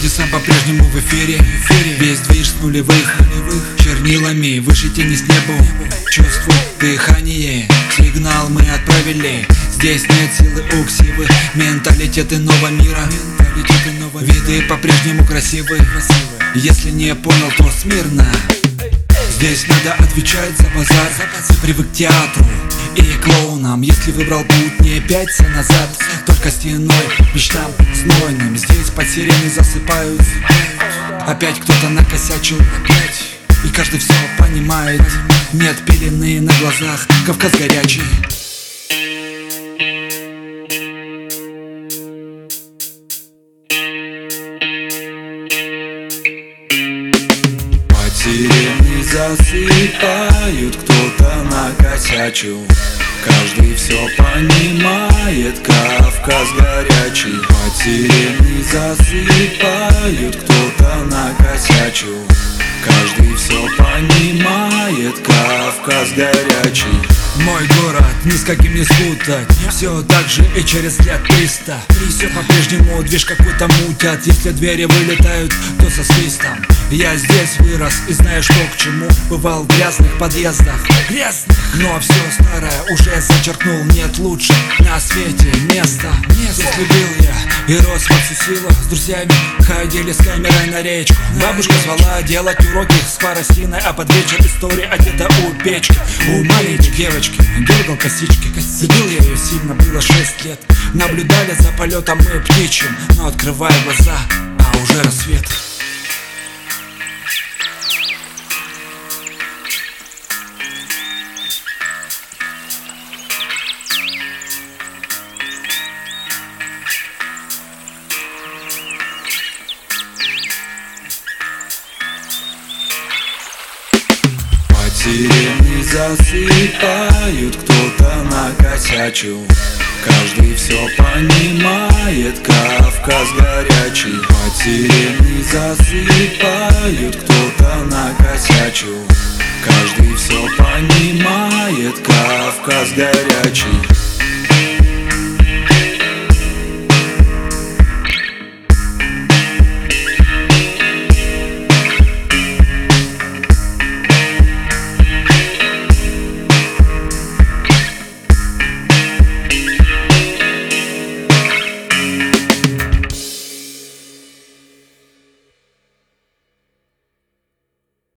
Дисам по-прежнему в эфире. Весь движ с нулевых. Чернилами выше тени с небу Чувствуй дыхание. Сигнал мы отправили. Здесь нет силы уксивы Менталитеты нового мира. Виды по-прежнему красивы. Если не понял, то смирно. Здесь надо отвечать за базар. Привык к театру и клоунам. Если выбрал путь не пять назад Только стеной, мечтам знойным. Здесь под сирены засыпают. Опять кто-то накосячил. И каждый все понимает. Нет пелены на глазах Кавказ горячий. Сирены засыпают, кто-то накосячил Каждый все понимает, Кавказ горячий сирены засыпают, кто-то накосячил. Каждый все понимает, Кавказ горячий. Мой город ни с каким не спутать Все так же и через лет триста. Все по-прежнему движ какой-то мутят Если двери вылетают, то со свистом Я здесь вырос и знаю, что к чему. Бывал в грязных подъездах. Грязных, но все старое уже зачеркнул. Нет лучше на свете места. Здесь любил я и рос во всю силу С друзьями ходили с камерой на речку. Бабушка звала делать уроки с Фарасиной А под вечер история одета у печки У маленькой девочки дергал косички. Любил я ее сильно, было шесть лет. Наблюдали за полетом мы птичьим Но открывая глаза, а уже рассвет Сирены засыпают, кто-то накосячил. Каждый все понимает, Кавказ горячий. Сирены засыпают, кто-то накосячил. Каждый все понимает, Кавказ горячий